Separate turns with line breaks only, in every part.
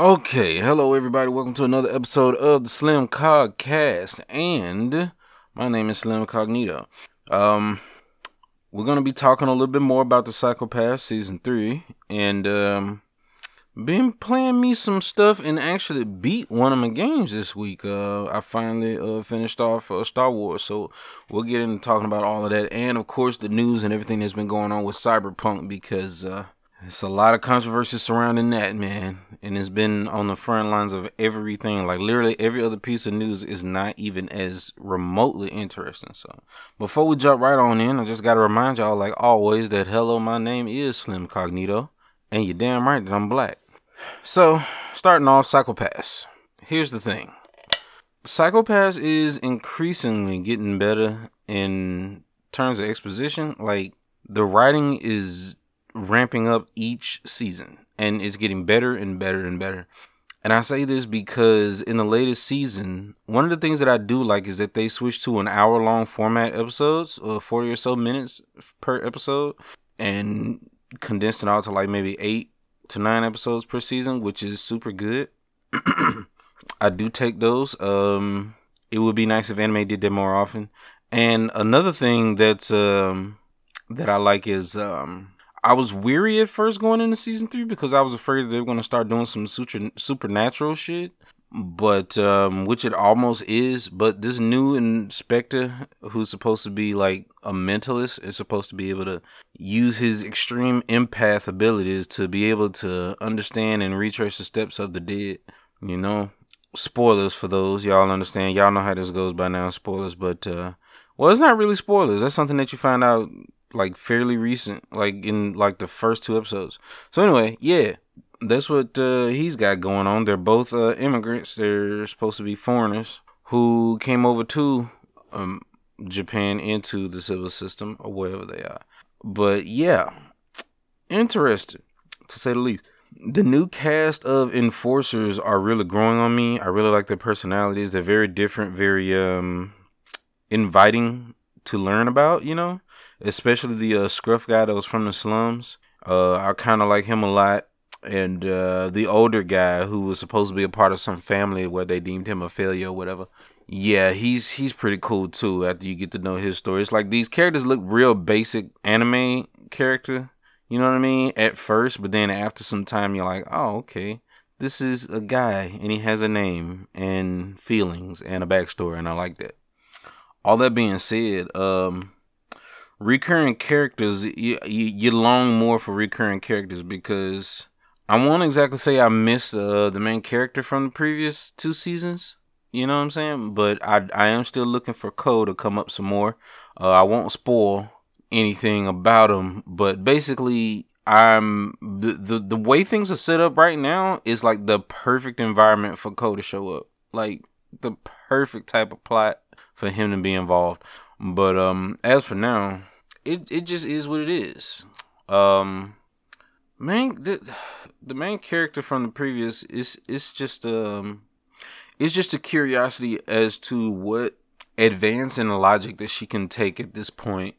Okay, hello everybody. Welcome to another episode of the Slim Cog Cast, and my name is Slim Cognito. Um, we're gonna be talking a little bit more about the Psycho-Pass season three, and um, been playing me some stuff and actually beat one of my games this week. Uh, I finally uh finished off uh, Star Wars, so we'll get into talking about all of that, and of course the news and everything that's been going on with Cyberpunk because uh it's a lot of controversy surrounding that, man. And it's been on the front lines of everything. Like literally every other piece of news is not even as remotely interesting. So before we jump right on in, I just gotta remind y'all, like always, that hello, my name is Slim Cognito. And you're damn right that I'm black. So, starting off Psycho-Pass. Here's the thing. Psycho-Pass is increasingly getting better in terms of exposition. Like the writing is ramping up each season and it's getting better and better and better. And I say this because in the latest season, one of the things that I do like is that they switched to an hour long format episodes, or 40 or so minutes per episode, and condensed it all to like maybe eight to nine episodes per season, which is super good. I do take those. Um, it would be nice if anime did that more often. And another thing that's um, that I like is um, I was weary at first going into season three because I was afraid they were going to start doing some super, supernatural shit. But um, which it almost is. But this new inspector, who's supposed to be like a mentalist, is supposed to be able to use his extreme empath abilities to be able to understand and retrace the steps of the dead. You know, spoilers for those y'all understand. Y'all know how this goes by now. Spoilers, but uh, well, it's not really spoilers. That's something that you find out like fairly recent, like in like the first two episodes. So anyway, yeah, that's what uh, he's got going on. They're both uh, immigrants. They're supposed to be foreigners who came over to um, Japan into the Sibyl system or wherever they are. But yeah, interesting to say the least. The new cast of enforcers are really growing on me. I really like their personalities. They're very different, very um inviting to learn about, you know especially the uh, scruff guy that was from the slums. Uh, I kind of like him a lot. And uh, the older guy who was supposed to be a part of some family where they deemed him a failure or whatever. Yeah, he's he's pretty cool too. After you get to know his story, it's like these characters look real basic anime character. You know what I mean? At first, but then after some time, you're like, oh, okay, this is a guy and he has a name and feelings and a backstory, and I like that. All that being said, um, recurring characters, you, you, you long more for recurring characters because I won't exactly say I miss uh, the main character from the previous two seasons. You know what I'm saying? But I I am still looking for Ko to come up some more. Uh, I won't spoil anything about him, but basically I'm the, the the way things are set up right now is like the perfect environment for Ko to show up. Like the perfect type of plot for him to be involved. But um as for now, it it just is what it is. Um, main the, the main character from the previous is it's just um it's just a curiosity as to what advance in the logic that she can take at this point,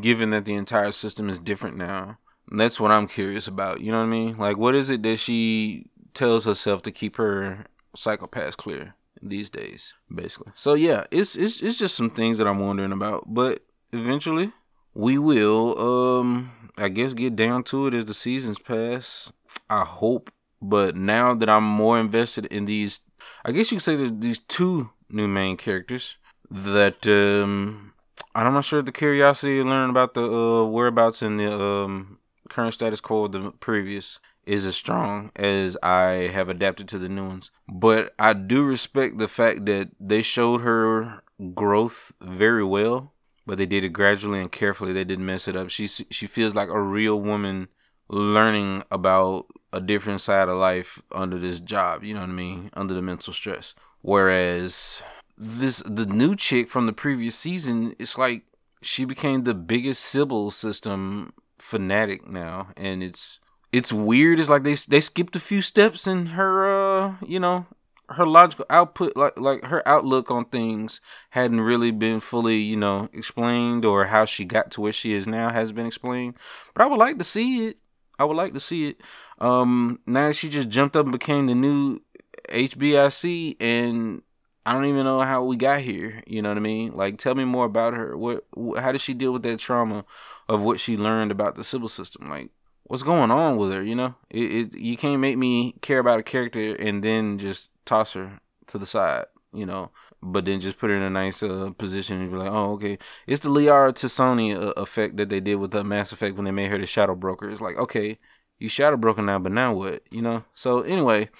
given that the entire system is different now. And that's what I'm curious about. You know what I mean? Like, what is it that she tells herself to keep her Psycho-Pass clear these days, basically? So yeah, it's it's it's just some things that I'm wondering about. But eventually, we will um I guess get down to it as the seasons pass. I hope. But now that I'm more invested in these I guess you could say there's these two new main characters that um I'm not sure the curiosity to learn about the uh, whereabouts in the um current status quo of the previous is as strong as I have adapted to the new ones. But I do respect the fact that they showed her growth very well but they did it gradually and carefully. They didn't mess it up. She she feels like a real woman learning about a different side of life under this job. You know what I mean? Under the mental stress. Whereas this the new chick from the previous season, it's like she became the biggest Sibyl system fanatic now, and it's it's weird. It's like they they skipped a few steps in her, uh, you know, her logical output like like her outlook on things hadn't really been fully you know explained or how she got to where she is now has been explained but i would like to see it i would like to see it Um, now she just jumped up and became the new HBIC, and I don't even know how we got here. You know what I mean? Like, tell me more about her. What? How did she deal with that trauma of what she learned about the Sibyl system? Like, what's going on with her? You know, it, it you can't make me care about a character and then just toss her to the side. You know, but then just put her in a nice uh, position and be like, oh, okay. It's the Liara T'Soni uh, effect that they did with the Mass Effect when they made her the Shadow Broker. It's like, okay, you Shadow Broker now, but now what? You know. So anyway,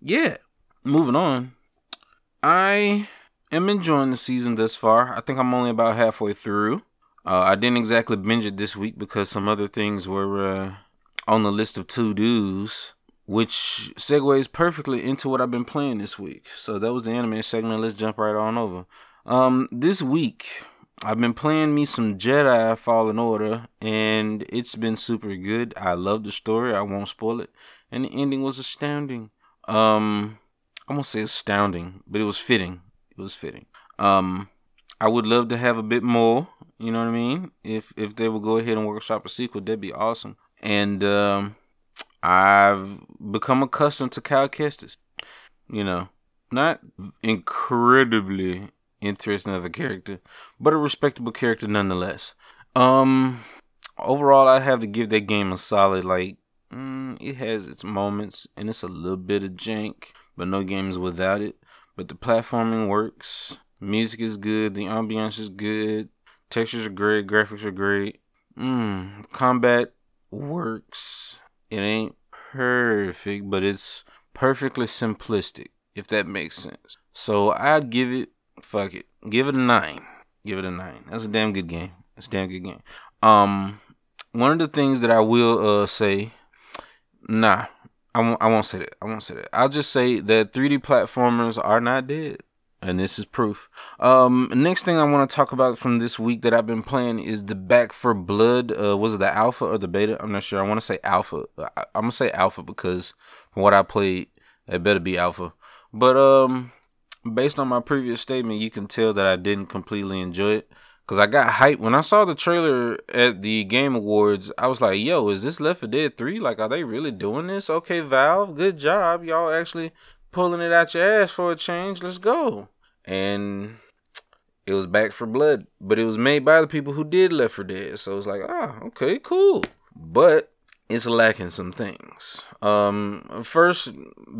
yeah. Moving on. I am enjoying the season thus far. I think I'm only about halfway through. Uh, I didn't exactly binge it this week because some other things were uh, on the list of to dos, which segues perfectly into what I've been playing this week. So that was the anime segment. Let's jump right on over. Um, this week I've been playing me some Jedi Fallen Order, and it's been super good. I love the story. I won't spoil it, and the ending was astounding. Um, I won't say astounding, but it was fitting. It was fitting. Um, I would love to have a bit more. You know what I mean? If if they would go ahead and workshop a sequel, that'd be awesome. And um, I've become accustomed to Cal Kestis. You know, not incredibly interesting of a character, but a respectable character nonetheless. Um, overall, I have to give that game a solid like. Mm, it has its moments, and it's a little bit of jank but no games without it. But the platforming works. Music is good. The ambiance is good. Textures are great. Graphics are great. Mm, combat works. It ain't perfect, but it's perfectly simplistic, if that makes sense. So I'd give it, fuck it, give it a nine. Give it a nine. That's a damn good game. It's a damn good game. Um, one of the things that I will uh say, nah, I won't, I won't say that. I won't say that. I'll just say that 3D platformers are not dead. And this is proof. Um, next thing I want to talk about from this week that I've been playing is the Back 4 Blood. Uh, was it the alpha or the beta? I'm not sure. I want to say alpha. I, I'm gonna say alpha because from what I played, it better be alpha. But um, based on my previous statement, you can tell that I didn't completely enjoy it. Cause I got hyped when I saw the trailer at the Game Awards. I was like, "Yo, is this Left 4 Dead 3? Like, are they really doing this? Okay, Valve, good job, y'all actually pulling it out your ass for a change. Let's go." And it was Back 4 Blood, but it was made by the people who did Left 4 Dead. So it's like, ah, okay, cool. But it's lacking some things. Um, first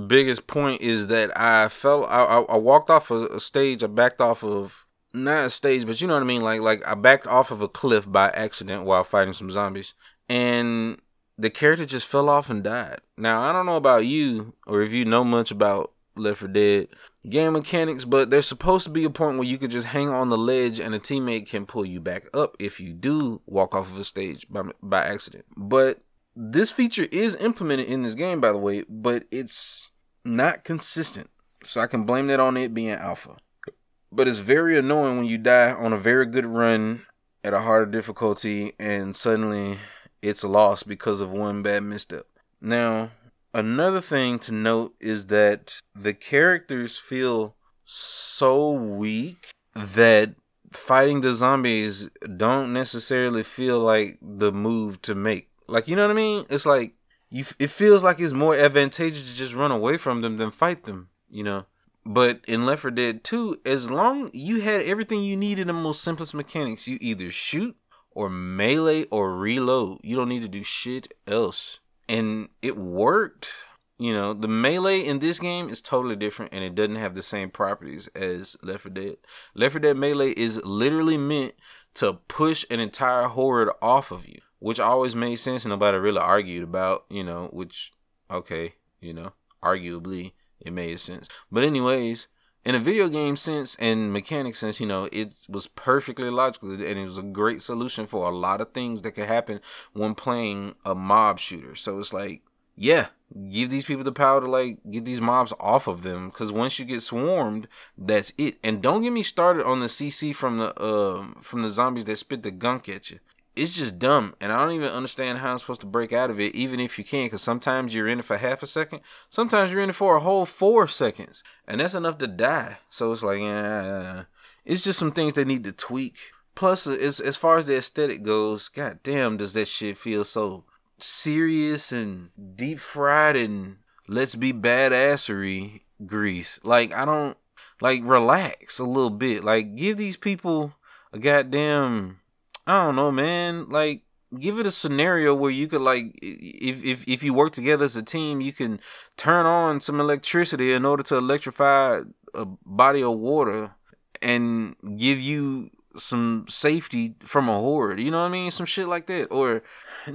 biggest point is that I felt I, I, I walked off a, a stage. I backed off of not a stage, but you know what I mean. Like like I backed off of a cliff by accident while fighting some zombies, and the character just fell off and died. Now I don't know about you or if you know much about Left 4 Dead game mechanics, but there's supposed to be a point where you could just hang on the ledge and a teammate can pull you back up if you do walk off of a stage by by accident. But this feature is implemented in this game, by the way, but it's not consistent. So I can blame that on it being alpha. But it's very annoying when you die on a very good run at a harder difficulty and suddenly it's a loss because of one bad misstep. Now, another thing to note is that the characters feel so weak that fighting the zombies don't necessarily feel like the move to make. Like, you know what I mean? It's like you it feels like it's more advantageous to just run away from them than fight them, you know. But in Left 4 Dead 2, as long you had everything you needed in the most simplest mechanics, you either shoot or melee or reload. You don't need to do shit else. And it worked. You know, the melee in this game is totally different and it doesn't have the same properties as Left 4 Dead. Left 4 Dead melee is literally meant to push an entire horde off of you, which always made sense and nobody really argued about, you know, which, okay, you know, arguably it made sense. But anyways, in a video game sense and mechanic sense, you know, it was perfectly logical and it was a great solution for a lot of things that could happen when playing a mob shooter. So it's like, yeah, give these people the power to like get these mobs off of them because once you get swarmed, that's it. And don't get me started on the CC from the uh, from the zombies that spit the gunk at you it's just dumb and i don't even understand how i'm supposed to break out of it even if you can because sometimes you're in it for half a second sometimes you're in it for a whole four seconds and that's enough to die so it's like yeah it's just some things they need to tweak plus uh, as, as far as the aesthetic goes god damn does that shit feel so serious and deep fried and let's be badassery grease. Like I don't like relax a little bit. Like give these people a goddamn I don't know, man. Like give it a scenario where you could like if if if you work together as a team, you can turn on some electricity in order to electrify a body of water and give you some safety from a horde. You know what I mean? Some shit like that. Or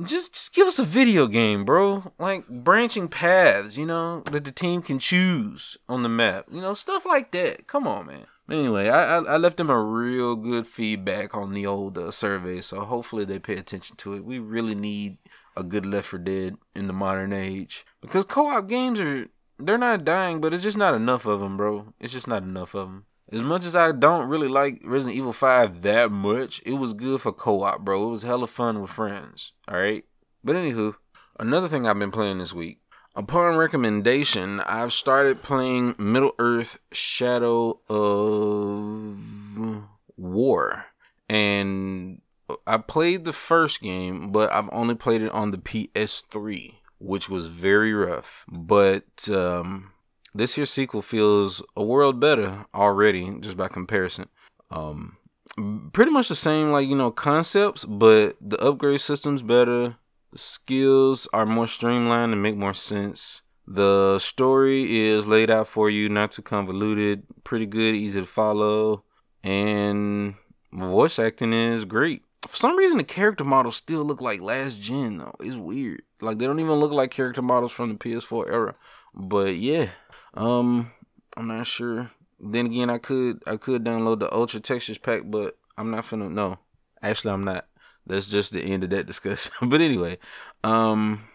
just just give us a video game, bro. Like branching paths, you know, that the team can choose on the map. You know, stuff like that. Come on, man. Anyway, I, I, I left them a real good feedback on the old uh, survey, so hopefully they pay attention to it. We really need a good Left 4 Dead in the modern age because co-op games are they're not dying, but it's just not enough of them, bro. It's just not enough of them. As much as I don't really like Resident Evil 5 that much, it was good for co-op, bro. It was hella fun with friends. All right. But anywho, another thing I've been playing this week Upon recommendation, I've started playing Middle Earth Shadow of War. And I played the first game, but I've only played it on the PS3, which was very rough. But um, this here sequel feels a world better already, just by comparison. Um, pretty much the same, like, you know, concepts, but the upgrade system's better the skills are more streamlined and make more sense. The story is laid out for you, not too convoluted, pretty good, easy to follow, and voice acting is great. For some reason, the character models still look like last gen though. It's weird. Like they don't even look like character models from the PS4 era. But yeah, um, I'm not sure. Then again, I could I could download the Ultra Textures pack, but I'm not finna. No, actually, I'm not that's just the end of that discussion. but anyway, um,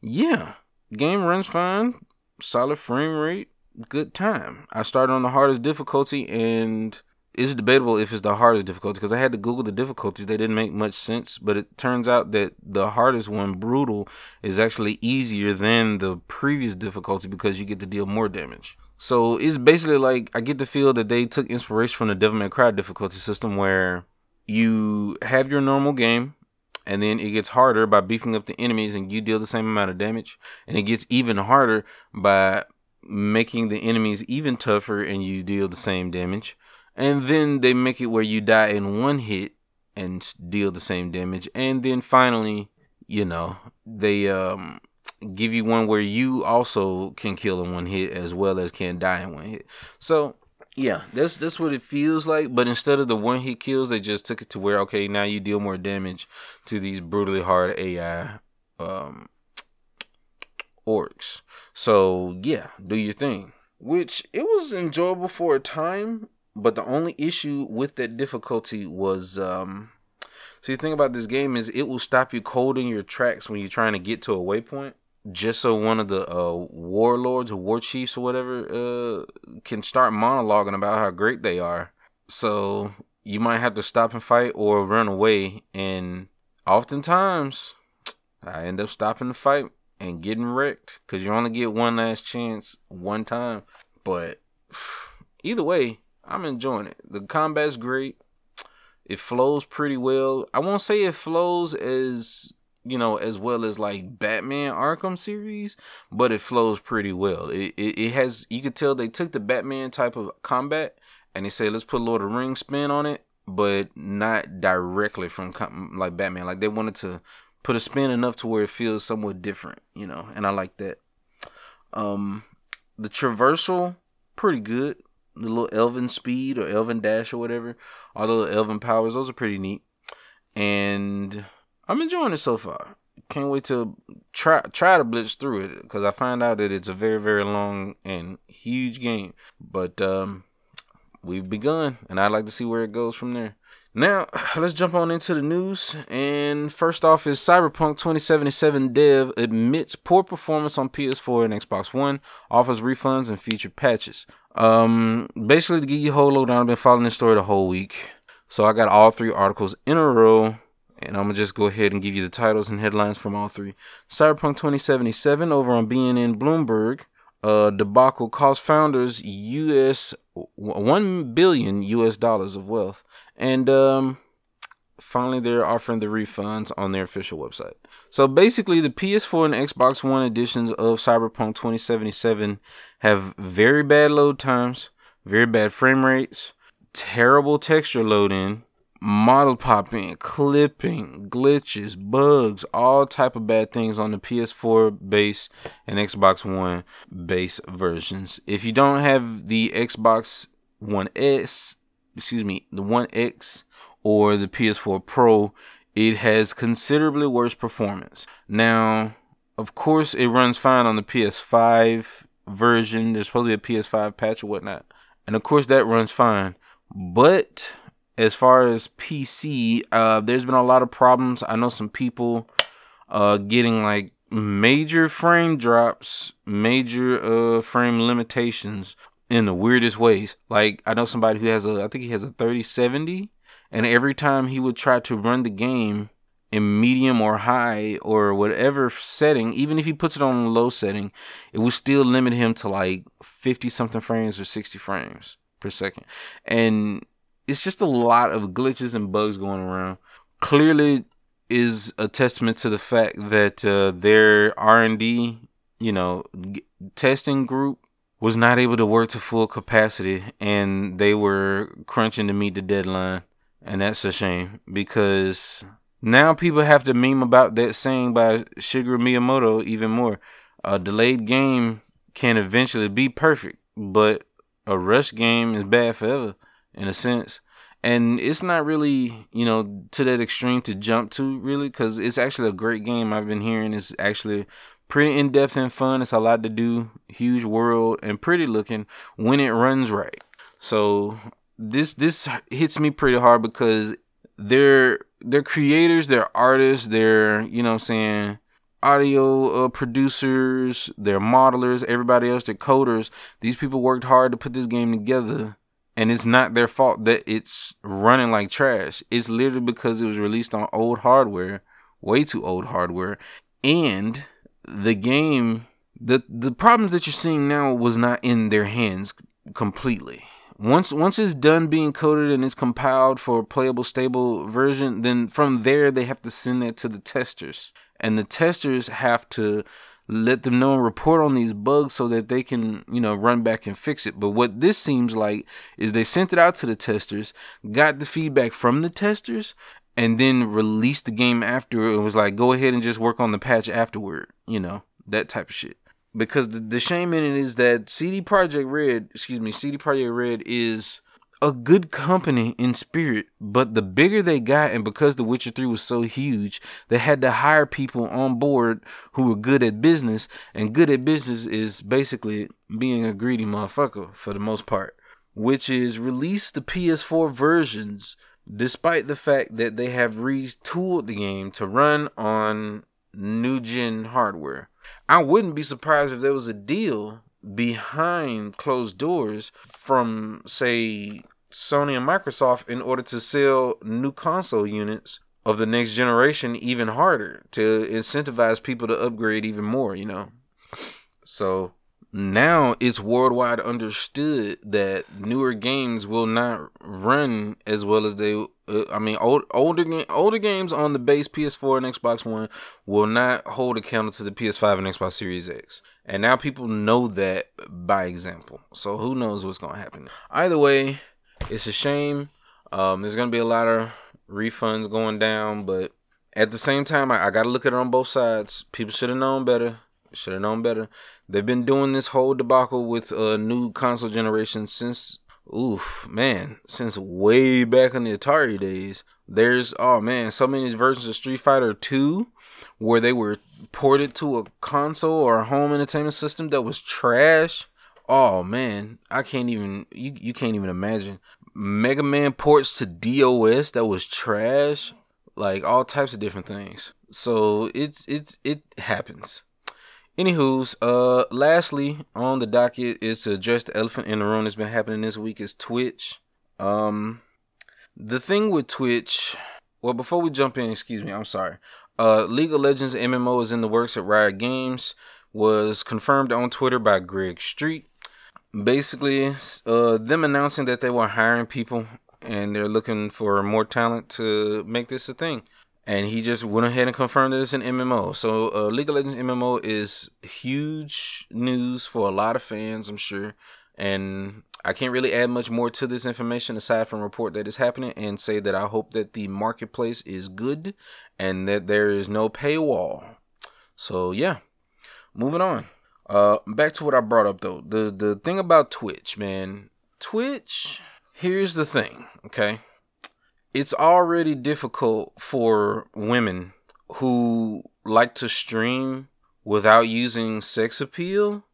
yeah, game runs fine, solid frame rate, good time. I started on the hardest difficulty, and it's debatable if it's the hardest difficulty because I had to Google the difficulties. They didn't make much sense, but it turns out that the hardest one, brutal, is actually easier than the previous difficulty because you get to deal more damage. So it's basically like I get the feel that they took inspiration from the Devil May Cry difficulty system where you have your normal game and then it gets harder by beefing up the enemies and you deal the same amount of damage and it gets even harder by making the enemies even tougher and you deal the same damage and then they make it where you die in one hit and deal the same damage and then finally you know they um give you one where you also can kill in one hit as well as can die in one hit so yeah, that's that's what it feels like. But instead of the one hit kills, they just took it to where okay, now you deal more damage to these brutally hard AI um, orcs. So yeah, do your thing. Which it was enjoyable for a time, but the only issue with that difficulty was um. See, the thing about this game is it will stop you cold in your tracks when you're trying to get to a waypoint just so one of the uh, warlords or war chiefs or whatever uh, can start monologuing about how great they are. So you might have to stop and fight or run away. And oftentimes, I end up stopping the fight and getting wrecked because you only get one last chance one time. But either way, I'm enjoying it. The combat's great. It flows pretty well. I won't say it flows as you know, as well as like Batman Arkham series, but it flows pretty well. It, it, it has, you could tell they took the Batman type of combat and they said, let's put Lord of the Rings spin on it, but not directly from like Batman. Like they wanted to put a spin enough to where it feels somewhat different, you know, and I like that. Um, the traversal, pretty good. The little Elven speed or Elven dash or whatever, all the little Elven powers, those are pretty neat. And I'm enjoying it so far. Can't wait to try try to blitz through it because I find out that it's a very very long and huge game. But um, we've begun, and I'd like to see where it goes from there. Now let's jump on into the news. And first off is Cyberpunk 2077 dev admits poor performance on PS4 and Xbox One, offers refunds and feature patches. Um, basically to give you a whole lowdown, I've been following this story the whole week, so I got all three articles in a row and I'm gonna just go ahead and give you the titles and headlines from all three. Cyberpunk 2077 over on BNN Bloomberg. Uh, debacle cost founders U.S. one billion U.S. dollars of wealth, and um, finally they're offering the refunds on their official website. So basically, the PS4 and Xbox One editions of Cyberpunk 2077 have very bad load times, very bad frame rates, terrible texture loading, model popping, clipping, glitches, bugs, all type of bad things on the PS4 base and Xbox One base versions. If you don't have the Xbox One S, excuse me, the One X or the PS4 Pro, it has considerably worse performance. Now, of course, it runs fine on the PS5 version. There's probably a PS5 patch or whatnot. And of course, that runs fine. But as far as PC, uh, there's been a lot of problems. I know some people uh, getting like major frame drops, major uh, frame limitations in the weirdest ways. Like I know somebody who has a, I think he has a 3070, and every time he would try to run the game in medium or high or whatever setting, even if he puts it on low setting, it would still limit him to like 50 something frames or 60 frames per second. And it's just a lot of glitches and bugs going around. Clearly, is a testament to the fact that uh, their R and D, you know, g- testing group was not able to work to full capacity, and they were crunching to meet the deadline, and that's a shame because now people have to meme about that saying by Shigeru Miyamoto even more. A delayed game can eventually be perfect, but a rush game is bad forever in a sense. And it's not really, you know, to that extreme to jump to really, because it's actually a great game. I've been hearing it's actually pretty in depth and fun. It's a lot to do, huge world, and pretty looking when it runs right. So this this hits me pretty hard because they're they're creators, they're artists, they're you know what I'm saying audio uh, producers, they're modelers, everybody else, they're coders. These people worked hard to put this game together and it's not their fault that it's running like trash. It's literally because it was released on old hardware, way too old hardware, and the game the the problems that you're seeing now was not in their hands completely. Once once it's done being coded and it's compiled for a playable stable version, then from there they have to send that to the testers. And the testers have to let them know and report on these bugs so that they can, you know, run back and fix it. But what this seems like is they sent it out to the testers, got the feedback from the testers, and then released the game after it was like, go ahead and just work on the patch afterward, you know, that type of shit. Because the, the shame in it is that CD Projekt Red, excuse me, CD Projekt Red is a good company in spirit, but the bigger they got, and because The Witcher 3 was so huge, they had to hire people on board who were good at business, and good at business is basically being a greedy motherfucker for the most part, which is release the PS4 versions despite the fact that they have retooled the game to run on new gen hardware. I wouldn't be surprised if there was a deal behind closed doors from say Sony and Microsoft in order to sell new console units of the next generation even harder to incentivize people to upgrade even more, you know. So now it's worldwide understood that newer games will not run as well as they uh, I mean old, older older games on the base PS4 and Xbox One will not hold a candle to the PS5 and Xbox Series X. And now people know that by example. So who knows what's going to happen. Either way, it's a shame. Um, there's going to be a lot of refunds going down, but at the same time, I, I got to look at it on both sides. People should have known better. Should have known better. They've been doing this whole debacle with a new console generation since, oof, man, since way back in the Atari days. There's, oh man, so many versions of Street Fighter 2 where they were ported to a console or a home entertainment system that was trash. Oh man, I can't even you you can't even imagine. Mega Man ports to DOS that was trash. Like all types of different things. So it's it's it happens. Anywho's, uh lastly on the docket is to address the elephant in the room that's been happening this week is Twitch. Um the thing with Twitch well before we jump in, excuse me, I'm sorry. Uh, League of Legends MMO is in the works at Riot Games. Was confirmed on Twitter by Greg Street. Basically, uh, them announcing that they were hiring people and they're looking for more talent to make this a thing. And he just went ahead and confirmed that it's an MMO. So uh, League of Legends MMO is huge news for a lot of fans, I'm sure. And I can't really add much more to this information aside from report that is happening and say that I hope that the marketplace is good and that there is no paywall. So yeah, moving on. Uh, back to what I brought up though. The the thing about Twitch, man. Twitch. Here's the thing, okay? It's already difficult for women who like to stream without using sex appeal,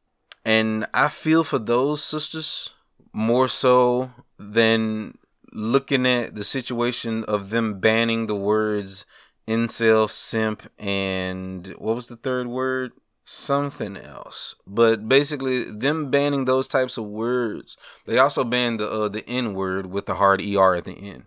and I feel for those sisters more so than looking at the situation of them banning the words incel, simp, and what was the third word? Something else. But basically, them banning those types of words. They also banned the uh, the N word with the hard er at the end.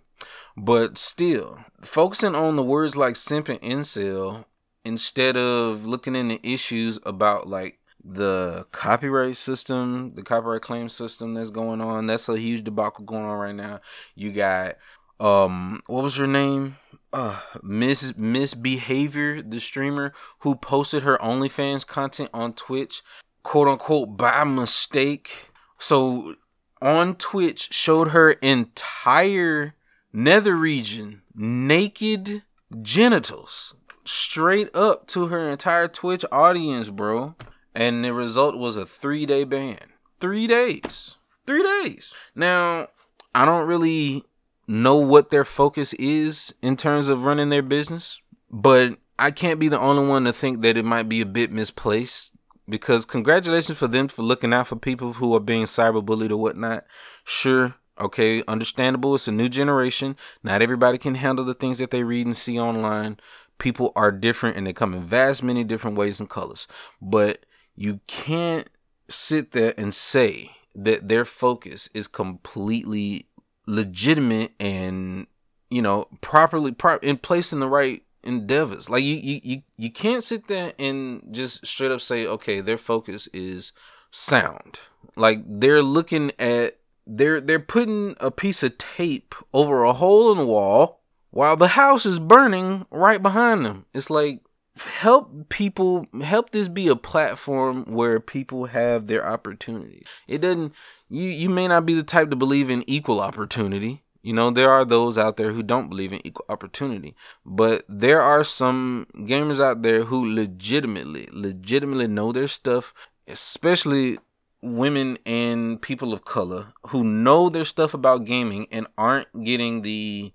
But still, focusing on the words like simp and incel instead of looking into issues about like the copyright system, the copyright claim system that's going on. That's a huge debacle going on right now. You got um what was her name? Uh Miss Misbehavior, the streamer who posted her OnlyFans content on Twitch, quote unquote by mistake. So on Twitch showed her entire nether region naked genitals straight up to her entire Twitch audience, bro and the result was a three day ban. Three days. Three days. Now, I don't really know what their focus is in terms of running their business, but I can't be the only one to think that it might be a bit misplaced. Because congratulations for them for looking out for people who are being cyberbullied or whatnot. Sure, okay, understandable. It's a new generation. Not everybody can handle the things that they read and see online. People are different and they come in vast many different ways and colors. But you can't sit there and say that their focus is completely legitimate and you know properly pro- in place in the right endeavors like you, you you you can't sit there and just straight up say okay their focus is sound like they're looking at they're they're putting a piece of tape over a hole in the wall while the house is burning right behind them. It's like help people help this be a platform where people have their opportunity it doesn't you you may not be the type to believe in equal opportunity. You know there are those out there who don't believe in equal opportunity but there are some gamers out there who legitimately legitimately know their stuff especially women and people of color who know their stuff about gaming and aren't getting the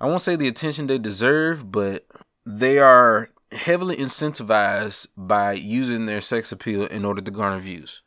I won't say the attention they deserve but they are heavily incentivized by using their sex appeal in order to garner views.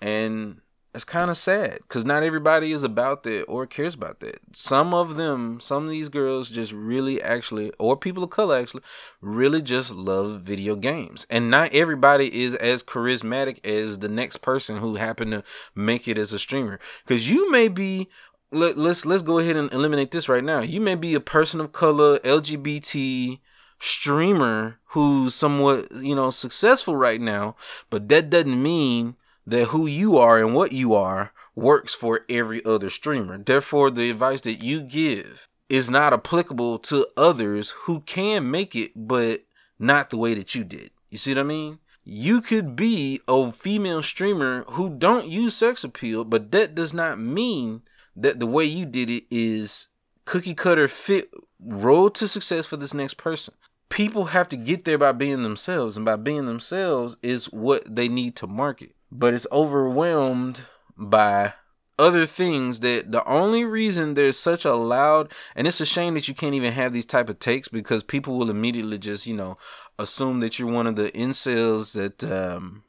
And it's kind of sad because not everybody is about that or cares about that. Some of them, some of these girls just really actually, or people of color actually, really just love video games. And not everybody is as charismatic as the next person who happened to make it as a streamer. Because you may be let, let's let's go ahead and eliminate this right now. You may be a person of color, LGBT, streamer who's somewhat, you know, successful right now, but that doesn't mean that who you are and what you are works for every other streamer. Therefore, the advice that you give is not applicable to others who can make it, but not the way that you did. You see what I mean? You could be a female streamer who don't use sex appeal, but that does not mean that the way you did it is cookie cutter fit road to success for this next person people have to get there by being themselves and by being themselves is what they need to market but it's overwhelmed by other things that the only reason there's such a loud and it's a shame that you can't even have these type of takes because people will immediately just you know assume that you're one of the incels that um,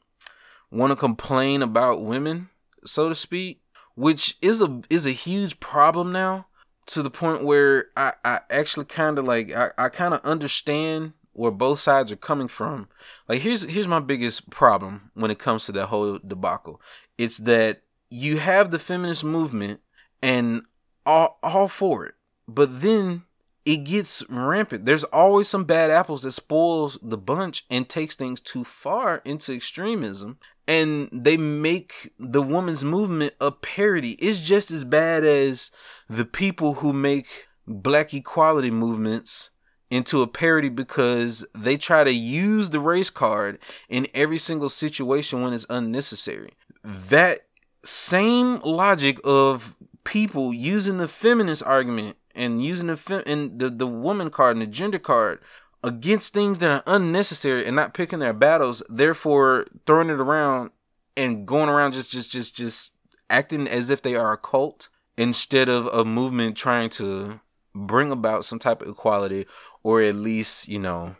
want to complain about women so to speak which is a is a huge problem now to the point where I, I actually kind of like I, I kind of understand where both sides are coming from. Like here's here's my biggest problem when it comes to that whole debacle. It's that you have the feminist movement and all all for it, but then it gets rampant. There's always some bad apples that spoils the bunch and takes things too far into extremism. And they make the women's movement a parody. It's just as bad as the people who make black equality movements into a parody because they try to use the race card in every single situation when it's unnecessary. That same logic of people using the feminist argument and using the fem- and the, the woman card and the gender card against things that are unnecessary and not picking their battles, therefore throwing it around and going around just just just just acting as if they are a cult instead of a movement trying to bring about some type of equality or at least you know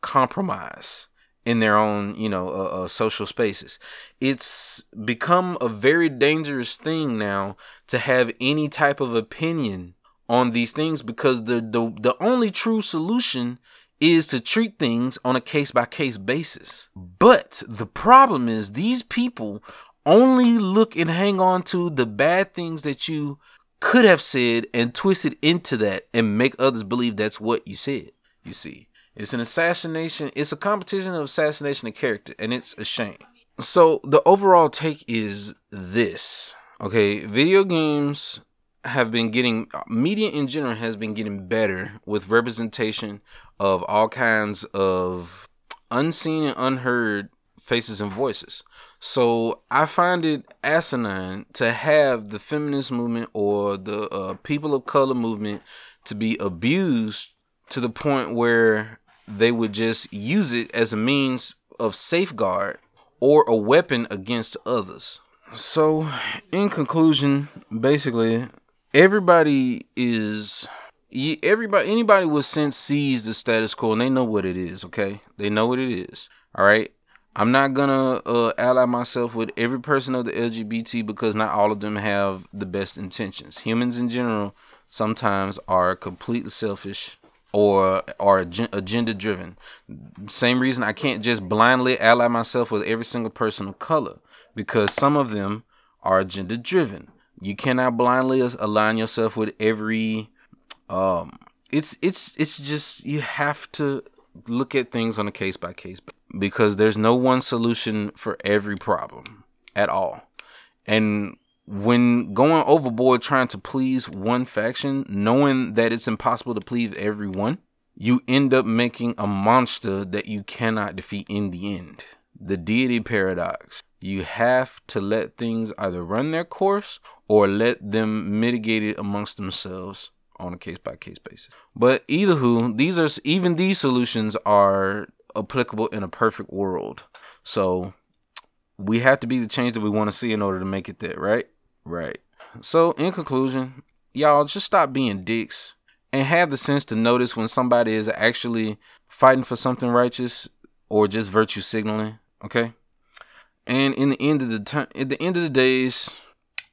compromise in their own you know uh, uh, social spaces. It's become a very dangerous thing now to have any type of opinion on these things because the the, the only true solution is to treat things on a case by case basis. But the problem is these people only look and hang on to the bad things that you could have said and twisted into that and make others believe that's what you said you see it's an assassination. It's a competition of assassination of character, and it's a shame. So the overall take is this. Okay, video games have been getting media in general has been getting better with representation of all kinds of unseen and unheard faces and voices. So I find it asinine to have the feminist movement or the uh, people of color movement to be abused to the point where they would just use it as a means of safeguard or a weapon against others. So, in conclusion, basically, everybody is everybody anybody with sense sees the status quo and they know what it is, okay? They know what it is. All right? I'm not gonna uh, ally myself with every person of the LGBT because not all of them have the best intentions. Humans in general sometimes are completely selfish or are agenda driven. Same reason I can't just blindly ally myself with every single person of color because some of them are agenda driven. You cannot blindly align yourself with every um it's it's it's just you have to look at things on a case by case because there's no one solution for every problem at all. And when going overboard trying to please one faction, knowing that it's impossible to please everyone, you end up making a monster that you cannot defeat in the end. The deity paradox. You have to let things either run their course or let them mitigate it amongst themselves on a case by case basis. But either who, these are even these solutions are applicable in a perfect world. So we have to be the change that we want to see in order to make it there, right? Right. So, in conclusion, y'all just stop being dicks and have the sense to notice when somebody is actually fighting for something righteous or just virtue signaling. Okay. And in the end of the time, at the end of the days,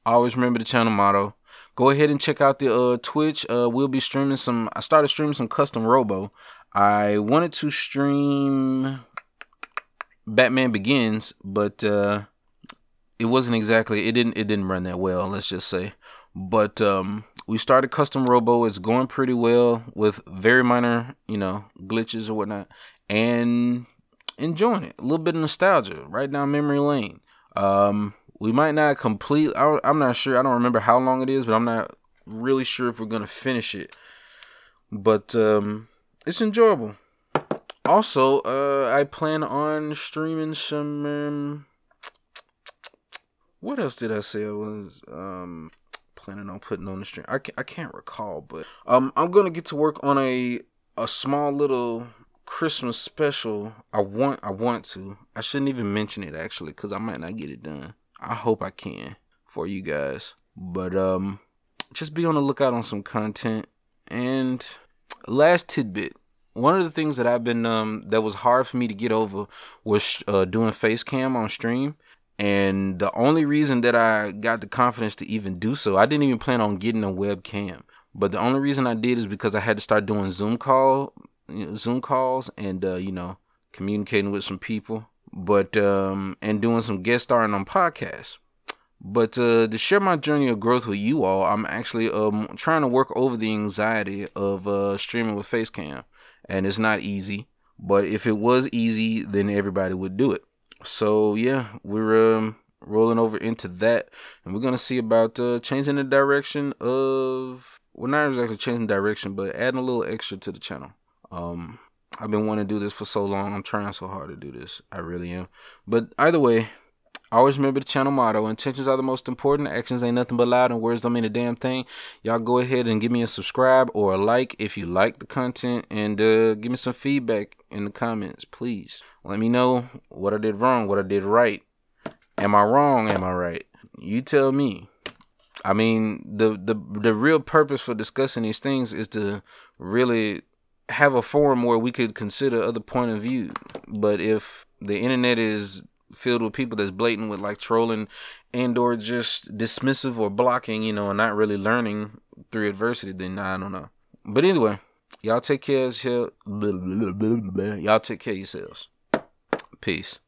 always remember the channel motto. Go ahead and check out the uh, Twitch. Uh, we'll be streaming some. I started streaming some custom Robo. I wanted to stream Batman Begins, but uh, it wasn't exactly it didn't it didn't run that well let's just say. But um we started custom robo. It's going pretty well with very minor you know glitches or whatnot and enjoying it. A little bit of nostalgia right down memory lane. Um we might not complete I, i'm not sure i don't remember how long it is but i'm not really sure if we're gonna finish it. But um it's enjoyable also uh i plan on streaming some um, what else did I say I was um planning on putting on the stream? I can't, I can't recall, but um I'm gonna get to work on a a small little Christmas special. I want I want to. I shouldn't even mention it actually because I might not get it done. I hope I can for you guys. But um just be on the lookout on some content. And last tidbit. One of the things that I've been um that was hard for me to get over was uh, doing face cam on stream and the only reason that I got the confidence to even do so, I didn't even plan on getting a webcam. But the only reason I did is because I had to start doing Zoom call, Zoom calls, and uh, you know, communicating with some people, but um, and doing some guest starring on podcasts. But uh, to share my journey of growth with you all, I'm actually um trying to work over the anxiety of uh, streaming with Facecam, and it's not easy. But if it was easy, then everybody would do it. So yeah, we're um, rolling over into that, and we're gonna see about uh, changing the direction of. Well, not exactly changing direction, but adding a little extra to the channel. Um, I've been wanting to do this for so long. I'm trying so hard to do this. I really am. But either way, always remember the channel motto intentions are the most important actions ain't nothing but loud and words don't mean a damn thing. Y'all go ahead and give me a subscribe or a like if you like the content and uh, give me some feedback in the comments please. Let me know what i did wrong what i did right. Am i wrong? Am i right? You tell me. I mean the the the real purpose for discussing these things is to really have a forum where we could consider other point of view. But if the internet is filled with people that's blatant with like trolling and or just dismissive or blocking, you know, and not really learning through adversity, then I don't know. But anyway, y'all take care of yourselves. y'all take care of yourselves. Peace.